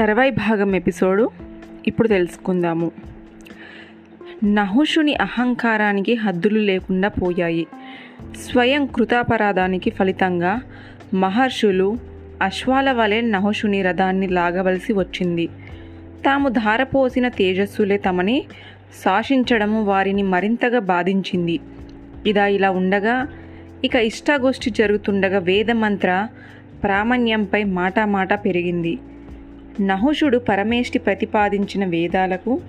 తర్వాయి భాగం ఎపిసోడు ఇప్పుడు తెలుసుకుందాము. నహుషుని అహంకారానికి హద్దులు లేకుండా పోయాయి. స్వయం కృతాపరాధానికి ఫలితంగా మహర్షులు అశ్వాల వలె నహుషుని రథాన్ని లాగవలసి వచ్చింది. తాము ధారపోసిన తేజస్సులే తమని శాసించడము వారిని మరింతగా బాధించింది. ఇదా ఇలా ఉండగా ఇక ఇష్టాగోష్ఠి జరుగుతుండగా వేదమంత్ర ప్రామాణ్యంపై మాటామాట పెరిగింది. నహుషుడు పరమేష్టి ప్రతిపాదించిన వేదాలకు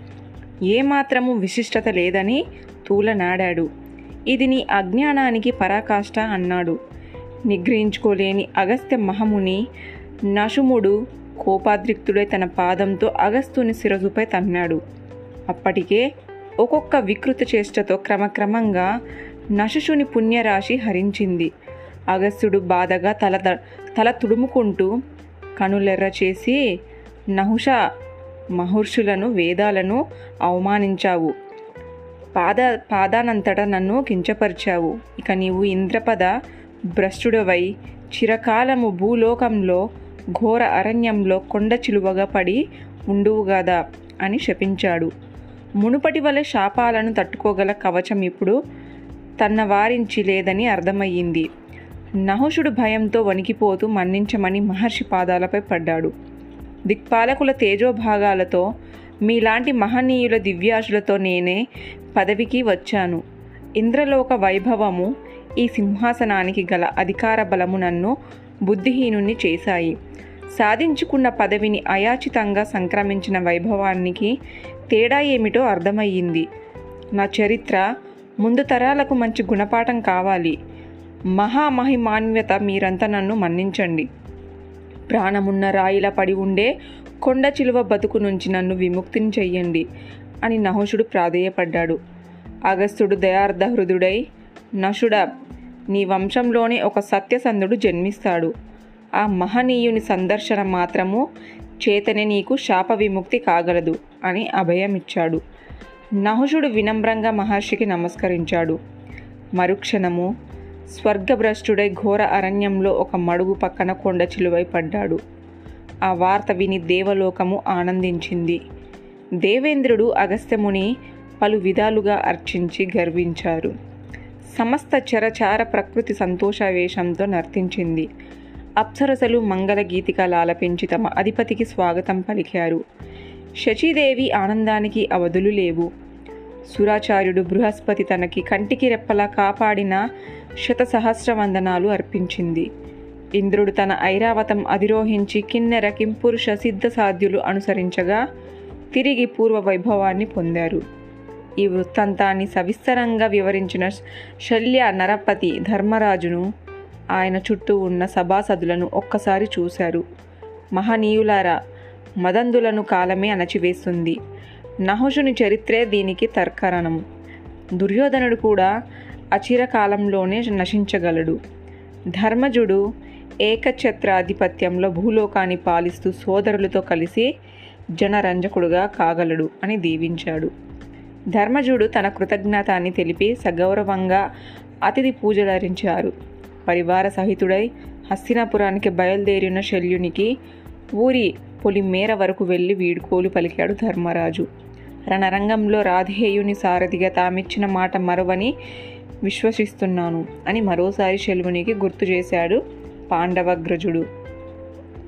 ఏమాత్రము విశిష్టత లేదని తూలనాడాడు ఇది నీ అజ్ఞానానికి పరాకాష్ట అన్నాడు. నిగ్రహించుకోలేని అగస్త్య మహముని నశుముడు కోపాద్రిక్తుడై తన పాదంతో అగస్తుని శిరసుపై తన్నాడు. అప్పటికే ఒక్కొక్క వికృత చేష్టతో క్రమక్రమంగా నశుషుని పుణ్యరాశి హరించింది. అగస్త్యుడు బాధగా తల తల తుడుముకుంటూ కనులెర్ర చేసి నహుష మహర్షులను వేదాలను అవమానించావు. పాద పాదానంతటా నన్ను కించపరిచావు. ఇక నీవు ఇంద్రపద భ్రష్టుడవై చిరకాలము భూలోకంలో ఘోర అరణ్యంలో కొండ చిలువగా పడి ఉండువుగాదా అని శపించాడు. మునుపటి వలె శాపాలను తట్టుకోగల కవచం ఇప్పుడు తన వారించి లేదని అర్థమయ్యింది. నహుషుడు భయంతో వణికిపోతూ మన్నించమని మహర్షి పాదాలపై పడ్డాడు. దిక్పాలకుల తేజోభాగాలతో మీలాంటి మహనీయుల దివ్యాసులతో నేనే పదవికి వచ్చాను. ఇంద్రలోక వైభవము ఈ సింహాసనానికి గల అధికార బలము నన్ను బుద్ధిహీనుణ్ణి చేశాయి. సాధించుకున్న పదవిని అయాచితంగా సంక్రమించిన వైభవానికి తేడా ఏమిటో అర్థమయ్యింది. నా చరిత్ర ముందు తరాలకు మంచి గుణపాఠం కావాలి. మహామహిమాన్యత మీరంతా నన్ను మన్నించండి. ప్రాణమున్న రాయిలా పడి ఉండే కొండ చిలువ బతుకు నుంచి నన్ను విముక్తిని చెయ్యండి అని నహుషుడు ప్రాధేయపడ్డాడు. అగస్త్యుడు దయార్థ హృదుడై నషుడ నీ వంశంలోనే ఒక సత్యసంధుడు జన్మిస్తాడు. ఆ మహనీయుని సందర్శన మాత్రము చేతనే నీకు శాప విముక్తి కాగలదు అని అభయమిచ్చాడు. నహుషుడు వినమ్రంగా మహర్షికి నమస్కరించాడు. మరుక్షణము స్వర్గభ్రష్టుడై ఘోర అరణ్యంలో ఒక మడుగు పక్కన కొండ చిలువై పడ్డాడు. ఆ వార్త విని దేవలోకము ఆనందించింది. దేవేంద్రుడు అగస్త్యముని పలు విధాలుగా అర్చించి గర్వించారు. సమస్త చరచార ప్రకృతి సంతోషావేశంతో నర్తించింది. అప్సరసలు మంగళ ఆలపించి తమ అధిపతికి స్వాగతం పలికారు. శచీదేవి ఆనందానికి అవధులు లేవు. సురాచార్యుడు బృహస్పతి తనకి కంటికి రెప్పలా కాపాడిన శత సహస్ర వందనాలు అర్పించింది. ఇంద్రుడు తన ఐరావతం అధిరోహించి కిన్నెర కింపురుష సిద్ధ సాధ్యులు అనుసరించగా తిరిగి పూర్వ వైభవాన్ని పొందారు. ఈ వృత్తాంతాన్ని సవిస్తరంగా వివరించిన శల్య నరపతి ధర్మరాజును ఆయన చుట్టూ ఉన్న సభాసదులను ఒక్కసారి చూశారు. మహనీయులారా మదందులను కాలమే అణచివేస్తుంది. నహుషుని చరిత్రే దీనికి తర్కరణం. దుర్యోధనుడు కూడా అచిరకాలంలోనే నశించగలడు. ధర్మజుడు ఏకఛత్రాధిపత్యంలో భూలోకాన్ని పాలిస్తూ సోదరులతో కలిసి జనరంజకుడుగా కాగలడు అని దీవించాడు. ధర్మజుడు తన కృతజ్ఞతాన్ని తెలిపి సగౌరవంగా అతిథి పూజలరించారు. పరివార సహితుడై హస్తినాపురానికి బయలుదేరిన శల్యునికి ఊరి పొలిమేర వరకు వెళ్ళి వీడుకోలు పలికాడు ధర్మరాజు. రణరంగంలో రాధేయుని సారథిగా తామిచ్చిన మాట మరవని విశ్వసిస్తున్నాను అని మరోసారి శల్వునికి గుర్తు చేశాడు పాండవగ్రజుడు.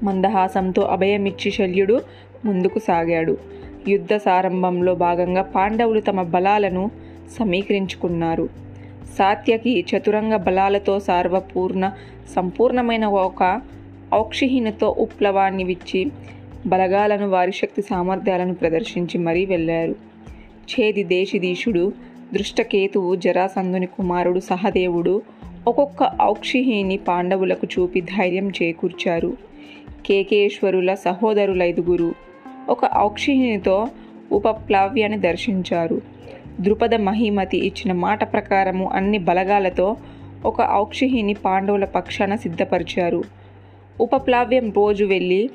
మందహాసంతో అభయమిచ్చి శల్యుడు ముందుకు సాగాడు. యుద్ధ సారంభంలో భాగంగా పాండవులు తమ బలాలను సమీకరించుకున్నారు. సాత్యకి చతురంగ బలాలతో సార్వపూర్ణ సంపూర్ణమైన ఒక ఔక్షిహీనతో ఉప్లవాన్ని విచ్చి బలగాలను వారి శక్తి సామర్థ్యాలను ప్రదర్శించి మరీ వెళ్ళారు. ఛేది దేశిదీశుడు దృష్టకేతువు జరాసంధుని కుమారుడు సహదేవుడు ఒక్కొక్క ఔక్షిహీని పాండవులకు చూపి ధైర్యం చేకూర్చారు. కేకేశ్వరుల సహోదరులైదుగురు ఒక ఔక్షిహినితో ఉపప్లావ్యాన్ని దర్శించారు. ద్రుపద మహిమతి ఇచ్చిన మాట ప్రకారము అన్ని బలగాలతో ఒక ఔక్షిహిని పాండవుల పక్షాన సిద్ధపరిచారు. ఉపప్లావ్యం రోజు వెళ్ళి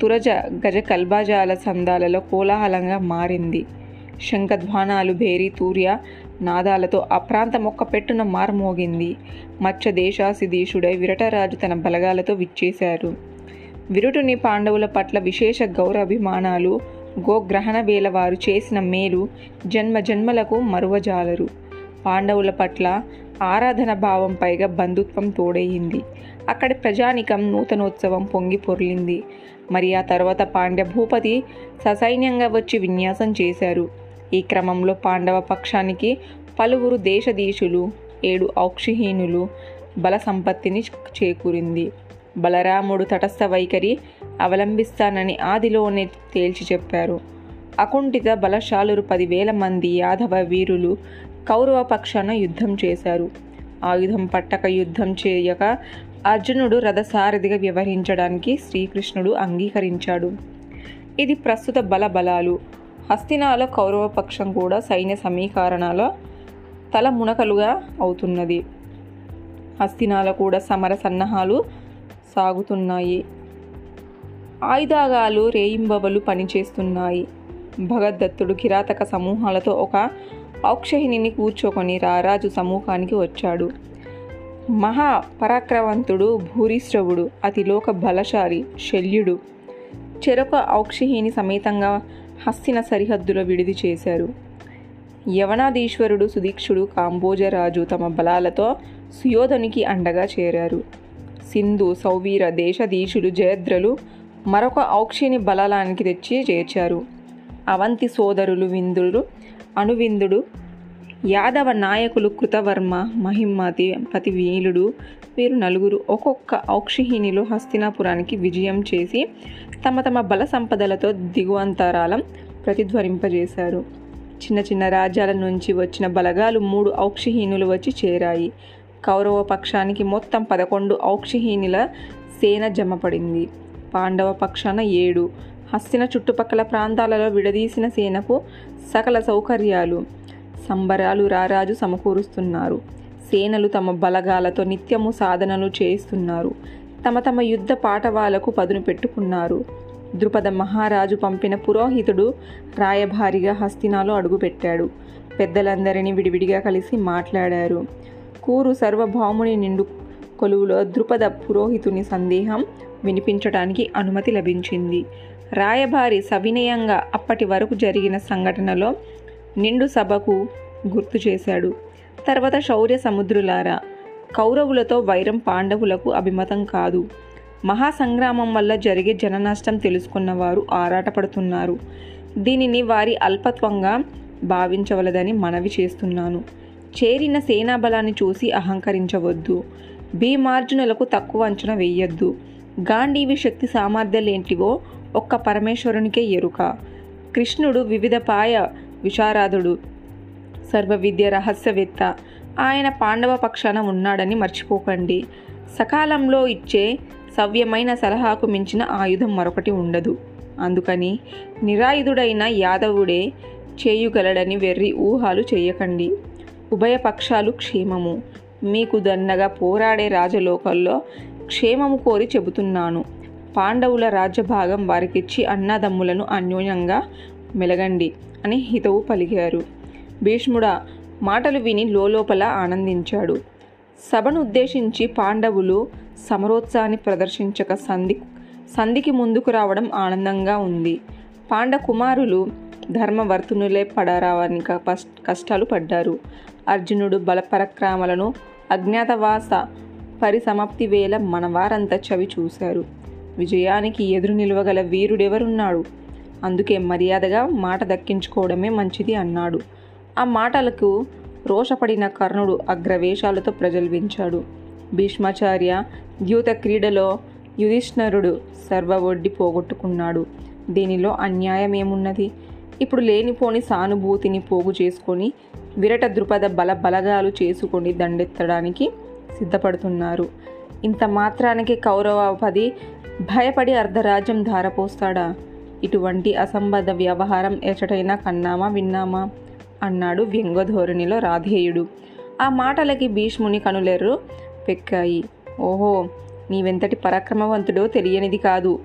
తురజ గజ కల్బాజాల సందాలలో కోలాహలంగా మారింది. శంఖధ్వానాలు భేరి తూర్య నాదాలతో ఆ ప్రాంతం ఒక్క పెట్టున మార్మోగింది మచ్చ దేశాసిదీశుడై విరటరాజు తన బలగాలతో విచ్చేశారు. విరుటుని పాండవుల పట్ల విశేష గౌరవాభిమానాలు గోగ్రహణ వేళ వారు చేసిన మేలు జన్మ జన్మలకు మరువజాలరు. పాండవుల పట్ల ఆరాధన భావం పైగా బంధుత్వం తోడయింది. అక్కడి ప్రజానికం నూతనోత్సవం పొంగి పొర్లింది. మరి ఆ తర్వాత పాండ్య భూపతి ససైన్యంగా వచ్చి విన్యాసం చేశారు. ఈ క్రమంలో పాండవ పక్షానికి పలువురు దేశదీశులు ఏడు ఔక్షహీనులు బల సంపత్తిని చేకూరింది. బలరాముడు తటస్థ వైఖరి అవలంబిస్తానని ఆదిలోనే తేల్చి చెప్పారు. అకుంఠిత బలశాలురు పదివేల మంది యాదవ వీరులు కౌరవ పక్షాన యుద్ధం చేశారు. ఆయుధం పట్టక యుద్ధం చేయక అర్జునుడు రథసారథిగా వ్యవహరించడానికి శ్రీకృష్ణుడు అంగీకరించాడు. ఇది ప్రస్తుత బల బలాలు హస్తినాల కౌరవ పక్షం కూడా సైన్య సమీకరణాల తల మునకలుగా అవుతున్నది. హస్తినాల కూడా సమర సన్నాహాలు సాగుతున్నాయి. ఆయుధాగాలు రేయింబవలు పనిచేస్తున్నాయి. భగద్దత్తుడు కిరాతక సమూహాలతో ఒక ఔక్షహిణిని కూర్చోకొని రారాజు సమూహానికి వచ్చాడు. మహా పరాక్రవంతుడు భూరిశ్రవుడు అతిలోక బలశాలి శల్యుడు. చెరొక ఔక్షహిణి సమేతంగా హస్తిన సరిహద్దులో విడిది చేశారు. యవనాధీశ్వరుడు సుదీక్షుడు కాంబోజరాజు తమ బలాలతో సుయోధనికి అండగా చేరారు. సింధు సౌవీర దేశధీశులు జయద్రలు మరొక ఔక్షిని బలాలానికి తెచ్చి చేర్చారు. అవంతి సోదరులు విందులు అణువిందుడు. యాదవ నాయకులు కృతవర్మ మహిమ్మతి పతి వీలుడు వీరు నలుగురు ఒక్కొక్క ఔక్షహిణిలో హస్తినాపురానికి విజయం చేసి తమ తమ బల సంపదలతో దిగువంతరాలం ప్రతిధ్వరింపజేశారు. చిన్న చిన్న రాజ్యాల నుంచి వచ్చిన బలగాలు మూడు ఔక్షిహీనులు వచ్చి చేరాయి. కౌరవ పక్షానికి మొత్తం పదకొండు ఔక్షిహీనుల సేన జమపడింది. పాండవ పక్షాన ఏడు. హస్తిన చుట్టుపక్కల ప్రాంతాలలో విడదీసిన సేనకు సకల సౌకర్యాలు సంబరాలు రారాజు సమకూరుస్తున్నారు. సేనలు తమ బలగాలతో నిత్యము సాధనలు చేయిస్తున్నారు. తమ తమ యుద్ధ పాటవాలకు పదును పెట్టుకున్నారు. ద్రుపద మహారాజు పంపిన పురోహితుడు రాయభారిగా హస్తినాలో అడుగుపెట్టాడు. పెద్దలందరినీ విడివిడిగా కలిసి మాట్లాడారు. కూరు సర్వభౌముని నిండు కొలువులో ద్రుపద పురోహితుని సందేహం వినిపించడానికి అనుమతి లభించింది. రాయభారి సవినయంగా అప్పటి వరకు జరిగిన సంఘటనలో నిండు సభకు గుర్తు చేశాడు. తర్వాత శౌర్య సముద్రులారా కౌరవులతో వైరం పాండవులకు అభిమతం కాదు. మహాసంగ్రామం వల్ల జరిగే జననష్టం తెలుసుకున్నవారు ఆరాటపడుతున్నారు. దీనిని వారి అల్పత్వంగా భావించవలదని మనవి చేస్తున్నాను. చేరిన సేనాబలాన్ని చూసి అహంకరించవద్దు. భీమార్జునులకు తక్కువ అంచనా వేయొద్దు. గాంధీవి శక్తి సామర్థ్యాలేంటివో ఒక్క పరమేశ్వరునికే ఎరుక. కృష్ణుడు వివిధ పాయ విశారాధుడు సర్వ విద్య రహస్యవేత్త. ఆయన పాండవ పక్షాన ఉన్నాడని మర్చిపోకండి. సకాలంలో ఇచ్చే సవ్యమైన సలహాకు మించిన ఆయుధం మరొకటి ఉండదు. అందుకని నిరాయుధుడైన యాదవుడే చేయగలడని వెర్రి ఊహాలు చేయకండి. ఉభయ పక్షాలు క్షేమము. మీకు దన్నగా పోరాడే రాజలోకల్లో క్షేమము కోరి చెబుతున్నాను. పాండవుల రాజ్యభాగం వారికిచ్చి అన్నదమ్ములను అన్యోన్యంగా మెలగండి అని హితవు పలికారు. భీష్ముడ మాటలు విని లోలోపల ఆనందించాడు. సభను ఉద్దేశించి పాండవులు సమరోత్సాహాన్ని ప్రదర్శించక సంధి సంధికి ముందుకు రావడం ఆనందంగా ఉంది. పాండ కుమారులు ధర్మవర్తునులే పడరావని కష్టాలు పడ్డారు. అర్జునుడు బలపరక్రమలను అజ్ఞాతవాస పరిసమాప్తి వేళ మనవారంతా చవి చూశారు విజయానికి ఎదురు నిలవగల వీరుడెవరున్నాడు? అందుకే మర్యాదగా మాట దక్కించుకోవడమే మంచిది అన్నాడు. ఆ మాటలకు రోషపడిన కర్ణుడు అగ్రవేశాలతో ప్రజల్వించాడు భీష్మాచార్య ద్యూత క్రీడలో యుధిష్ణరుడు సర్వ ఒడ్డి పోగొట్టుకున్నాడు. దీనిలో అన్యాయం ఏమున్నది ఇప్పుడు లేనిపోని సానుభూతిని పోగు చేసుకొని విరట దృపద బల బలగాలు చేసుకొని దండెత్తడానికి సిద్ధపడుతున్నారు. ఇంత మాత్రానికి కౌరవపది భయపడి అర్ధరాజ్యం ధారపోస్తాడా? ఇటువంటి అసంబద్ధ వ్యవహారం ఎచటైనా కన్నామా విన్నామా? అన్నాడు వ్యంగధోరణిలో రాధేయుడు. ఆ మాటలకి భీష్ముని కనులెర్రు పెక్కాయి. ఓహో నీవెంతటి పరాక్రమవంతుడో తెలియనిది కాదు.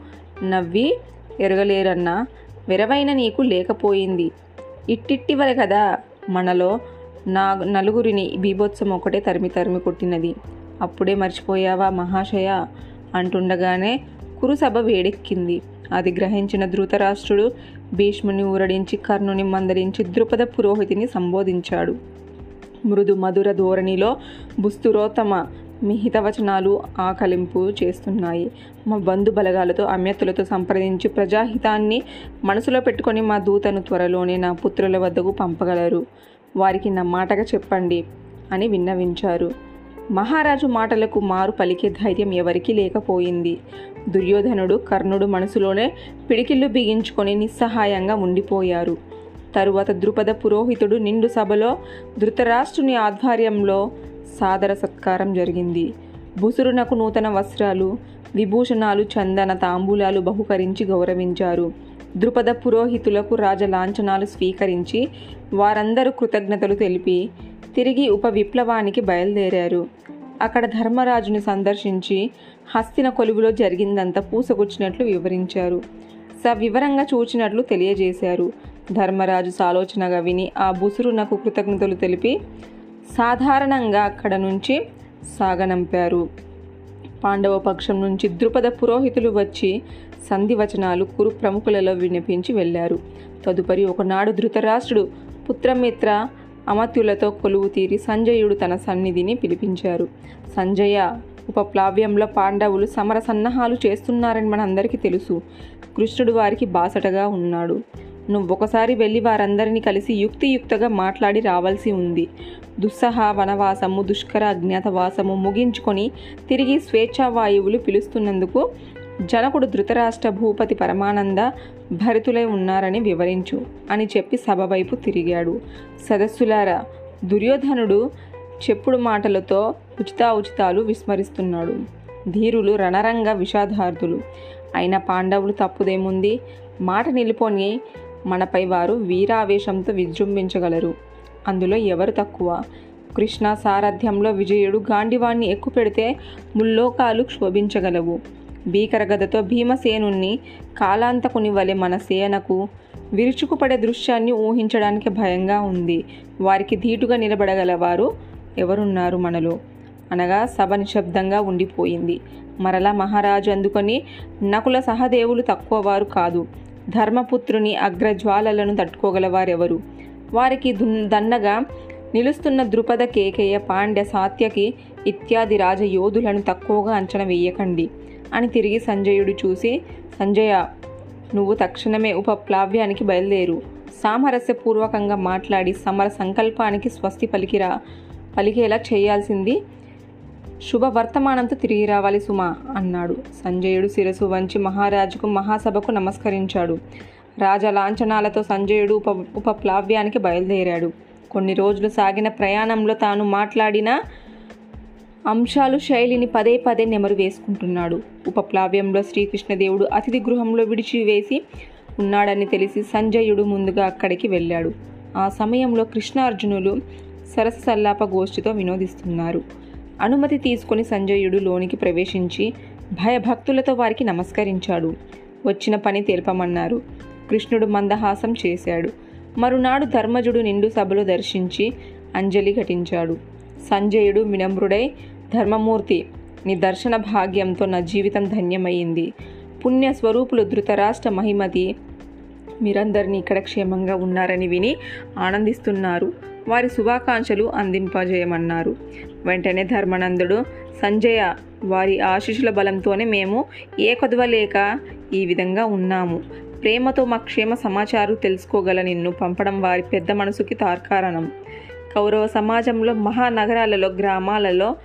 నవ్వి ఎరగలేరన్నా విరవైన నీకు లేకపోయింది. ఇట్టిట్టివలే కదా మనలో నా నలుగురిని బీభోత్సం ఒకటే తరిమి తరిమి కొట్టినది. అప్పుడే మర్చిపోయావా మహాశయ? అంటుండగానే కురుసభ వేడెక్కింది. అది గ్రహించిన ధృతరాష్ట్రుడు భీష్ముని ఊరడించి కర్ణుని మందరించి ద్రుపద పురోహితిని సంబోధించాడు. మృదు మధుర ధోరణిలో బుస్తురోత్తమ మిహితవచనాలు ఆకలింపు చేస్తున్నాయి. మా బంధు బలగాలతో అమ్యతులతో సంప్రదించి ప్రజాహితాన్ని మనసులో పెట్టుకొని మా దూతను త్వరలోనే నా పుత్రుల వద్దకు పంపగలరు. వారికి నా మాటగా చెప్పండి అని విన్నవించారు. మహారాజు మాటలకు మారు పలికే ధైర్యం ఎవరికీ లేకపోయింది. దుర్యోధనుడు కర్ణుడు మనసులోనే పిడికిళ్ళు బిగించుకొని నిస్సహాయంగా ఉండిపోయారు. తరువాత ద్రుపద పురోహితుడు నిండు సభలో ధృతరాష్ట్రుని ఆధ్వర్యంలో సాదర సత్కారం జరిగింది. బుసురునకు నూతన వస్త్రాలు విభూషణాలు చందన తాంబూలాలు బహుకరించి గౌరవించారు. ద్రుపద పురోహితులకు రాజలాంఛనాలు స్వీకరించి వారందరూ కృతజ్ఞతలు తెలిపి తిరిగి ఉప విప్లవానికి బయలుదేరారు. అక్కడ ధర్మరాజుని సందర్శించి హస్తిన కొలువులో జరిగిందంతా పూసగుచ్చినట్లు వివరించారు. సవివరంగా చూచినట్లు తెలియజేశారు. ధర్మరాజు సాలోచనగా విని ఆ బుసురునకు కృతజ్ఞతలు తెలిపి సాధారణంగా అక్కడ నుంచి సాగనంపారు. పాండవ పక్షం నుంచి ద్రుపద పురోహితులు వచ్చి సంధివచనాలు కురు ప్రముఖులలో వినిపించి వెళ్ళారు. తదుపరి ఒకనాడు ధృతరాష్ట్రుడు పుత్రమిత్ర అమత్యులతో కొలువు తీరి సంజయుడు తన సన్నిధిని పిలిపించారు. సంజయ ఉపప్లావ్యంలో పాండవులు సమర సన్నాహాలు చేస్తున్నారని మనందరికీ తెలుసు. కృష్ణుడు వారికి బాసటగా ఉన్నాడు. నువ్వు ఒకసారి వెళ్ళి వారందరినీ కలిసి యుక్తియుక్తగా మాట్లాడి రావాల్సి ఉంది. దుస్సహ వనవాసము దుష్కర అజ్ఞాతవాసము ముగించుకొని తిరిగి స్వేచ్ఛావాయువులు పిలుస్తున్నందుకు జనకుడు ధృతరాష్ట్ర భూపతి పరమానంద భరితులై ఉన్నారని వివరించు అని చెప్పి సభ వైపు తిరిగాడు. సదస్సులారా దుర్యోధనుడు చెప్పుడు మాటలతో ఉచితాఉచితాలు విస్మరిస్తున్నాడు. ధీరులు రణరంగ విషాదార్థులు. అయిన పాండవులు తప్పుదేముంది? మాట నిలిపోని మనపై వారు వీరావేశంతో విజృంభించగలరు. అందులో ఎవరు తక్కువ? కృష్ణ సారథ్యంలో విజయుడు గాండివాణ్ణి ఎక్కుపెడితే ముల్లోకాలు క్షోభించగలవు. భీకరగదతో భీమసేనుణ్ణి కాలాంతకుని వలె మన సేనకు విరుచుకుపడే దృశ్యాన్ని ఊహించడానికి భయంగా ఉంది. వారికి ధీటుగా నిలబడగలవారు ఎవరున్నారు మనలో? అనగా సభ నిశ్శబ్దంగా ఉండిపోయింది. మరలా మహారాజు అందుకొని నకుల సహదేవులు తక్కువ వారు కాదు. ధర్మపుత్రుని అగ్రజ్వాలలను తట్టుకోగలవారెవరు? వారికి దున్- దన్నగా నిలుస్తున్న ద్రుపద కేకేయ పాండ్య సాత్యకి ఇత్యాది రాజయోధులను తక్కువగా అంచనా వేయకండి. అని తిరిగి సంజయుడు చూసి సంజయ నువ్వు తక్షణమే ఉపప్లావ్యానికి బయలుదేరు. సామరస్యపూర్వకంగా మాట్లాడి సమర సంకల్పానికి స్వస్తి పలికిరా. పలికేలా చేయాల్సింది? శుభవర్తమానంతో తిరిగి రావాలి సుమా అన్నాడు. సంజయుడు శిరసు వంచి మహారాజుకు మహాసభకు నమస్కరించాడు. రాజ లాంఛనాలతో సంజయుడు ఉప ఉపప్లావ్యానికి బయలుదేరాడు. కొన్ని రోజులు సాగిన ప్రయాణంలో తాను మాట్లాడిన అంశాలు శైలిని పదే పదే నెమరు వేసుకుంటున్నాడు. ఉపప్లావ్యంలో శ్రీకృష్ణదేవుడు అతిథి గృహంలో విడిచివేసి ఉన్నాడని తెలిసి సంజయుడు ముందుగా అక్కడికి వెళ్ళాడు. ఆ సమయంలో కృష్ణార్జునులు సరస సల్లాప గోష్ఠితో వినోదిస్తున్నారు. అనుమతి తీసుకొని సంజయుడు లోనికి ప్రవేశించి భయభక్తులతో వారికి నమస్కరించాడు. వచ్చిన పని తెలుపమన్నారు. కృష్ణుడు మందహాసం చేశాడు. మరునాడు ధర్మజుడు నిండు సభలో దర్శించి అంజలి ఘటించాడు. సంజయుడు వినమ్రుడై ధర్మమూర్తి. నీ దర్శన భాగ్యంతో నా జీవితం ధన్యమైంది. పుణ్య స్వరూపులు ధృతరాష్ట్ర మహిమతి మీరందరినీ ఇక్కడ క్షేమంగా ఉన్నారని విని ఆనందిస్తున్నారు. వారి శుభాకాంక్షలు అందింపజేయమన్నారు. వెంటనే ధర్మనందుడు సంజయ వారి ఆశీస్సుల బలంతోనే మేము ఏ కొదవలేక ఈ విధంగా ఉన్నాము. ప్రేమతో మా క్షేమ సమాచారం తెలుసుకోగల నిన్ను పంపడం వారి పెద్ద మనసుకి తార్కారణం. కౌరవ సమాజంలో మహానగరాలలో గ్రామాలలో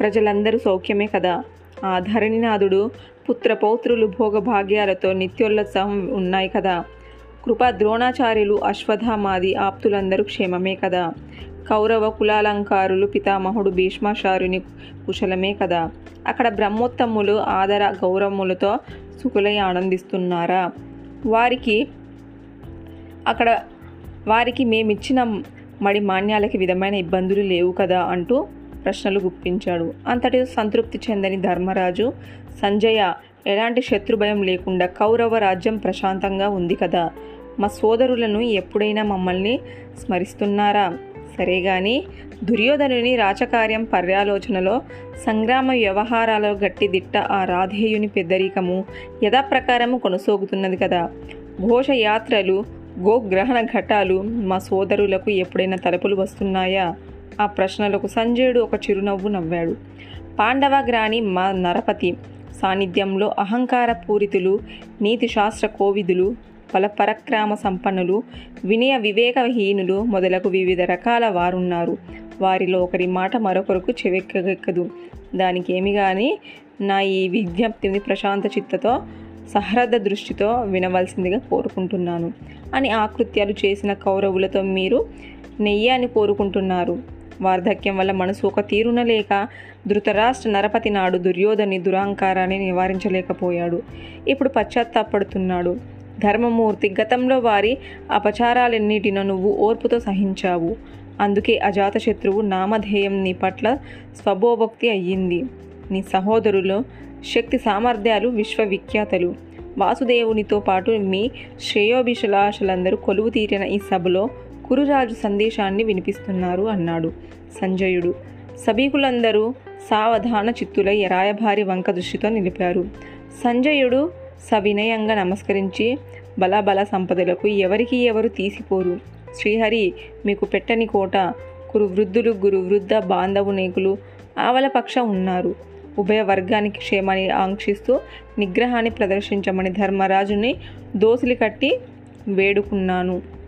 ప్రజలందరూ సౌఖ్యమే కదా. ఆ ధరణినాథుడు పుత్ర పౌత్రులు భోగభాగ్యాలతో నిత్యోల్లత్సవం ఉన్నాయి కదా. కృపా ద్రోణాచార్యులు అశ్వత్థామాది ఆప్తులందరూ క్షేమమే కదా. కౌరవ కులాలంకారులు పితామహుడు భీష్మాచార్యుని కుశలమే కదా. అక్కడ బ్రహ్మోత్తములు ఆదర గౌరవములతో సుఖులై ఆనందిస్తున్నారా? వారికి అక్కడ వారికి మేమిచ్చిన మడి మాన్యాలకి విధమైన ఇబ్బందులు లేవు కదా అంటూ ప్రశ్నలు గుప్పించాడు. అంతటి సంతృప్తి చెందని ధర్మరాజు సంజయ ఎలాంటి శత్రుభయం లేకుండా కౌరవ రాజ్యం ప్రశాంతంగా ఉంది కదా. మా సోదరులను ఎప్పుడైనా మమ్మల్ని స్మరిస్తున్నారా? సరే గాని దుర్యోధనుని రాచకార్యం పర్యాలోచనలో సంగ్రామ వ్యవహారాల గట్టిదిట్ట ఆ రాధేయుని పెద్దరికము యథాప్రకారము కొనసాగుతున్నది కదా. ఘోషయాత్రలు గోగ్రహణ ఘటాలు మా సోదరులకు ఎప్పుడైనా తలుపులు వస్తున్నాయా? ఆ ప్రశ్నలకు సంజయుడు ఒక చిరునవ్వు నవ్వాడు. పాండవగ్రాని మా నరపతి సాన్నిధ్యంలో అహంకార పూరితులు నీతిశాస్త్ర కోవిదులు బలపరక్రమ సంపన్నులు వినయ వివేకహీనులు మొదలగు వివిధ రకాల వారున్నారు. వారిలో ఒకరి మాట మరొకరికి చెవెక్కగెక్కదు దానికి ఏమి కానీ నా ఈ విజ్ఞప్తిని ప్రశాంత చిత్తతో సహృద దృష్టితో వినవలసిందిగా కోరుకుంటున్నాను. అని ఆకృత్యాలు చేసిన కౌరవులతో మీరు నెయ్యి అని కోరుకుంటున్నారు. వార్ధక్యం వల్ల మనసు ఒక తీరున లేక ధృతరాష్ట్ర నరపతి నాడు దుర్యోధని దురాంకారాన్ని నివారించలేకపోయాడు. ఇప్పుడు పశ్చాత్తాపడుతున్నాడు. ధర్మమూర్తి గతంలో వారి అపచారాలన్నిటినో నువ్వు ఓర్పుతో సహించావు. అందుకే అజాతశత్రువు నామధేయం నీ పట్ల స్వభోభక్తి అయ్యింది. నీ సహోదరులు శక్తి సామర్థ్యాలు విశ్వవిఖ్యాతలు. వాసుదేవునితో పాటు మీ శ్రేయోభిషలాషలందరూ కొలువు తీరిన ఈ సభలో కురురాజు సందేశాన్ని వినిపిస్తున్నారు అన్నాడు. సంజయుడు. సభీకులందరూ సావధాన చిత్తులై రాయభారి వంక దృష్టితో నిలిపారు. సంజయుడు సవినయంగా నమస్కరించి బలబల సంపదలకు ఎవరికి ఎవరు తీసిపోరు. శ్రీహరి మీకు పెట్టని కోట కురు వృద్ధులు గురు వృద్ధ ఆవలపక్ష ఉన్నారు. ఉభయ వర్గానికి క్షేమాన్ని ఆంక్షిస్తూ నిగ్రహాన్ని ప్రదర్శించమని ధర్మరాజుని దోసులు కట్టి వేడుకున్నాను.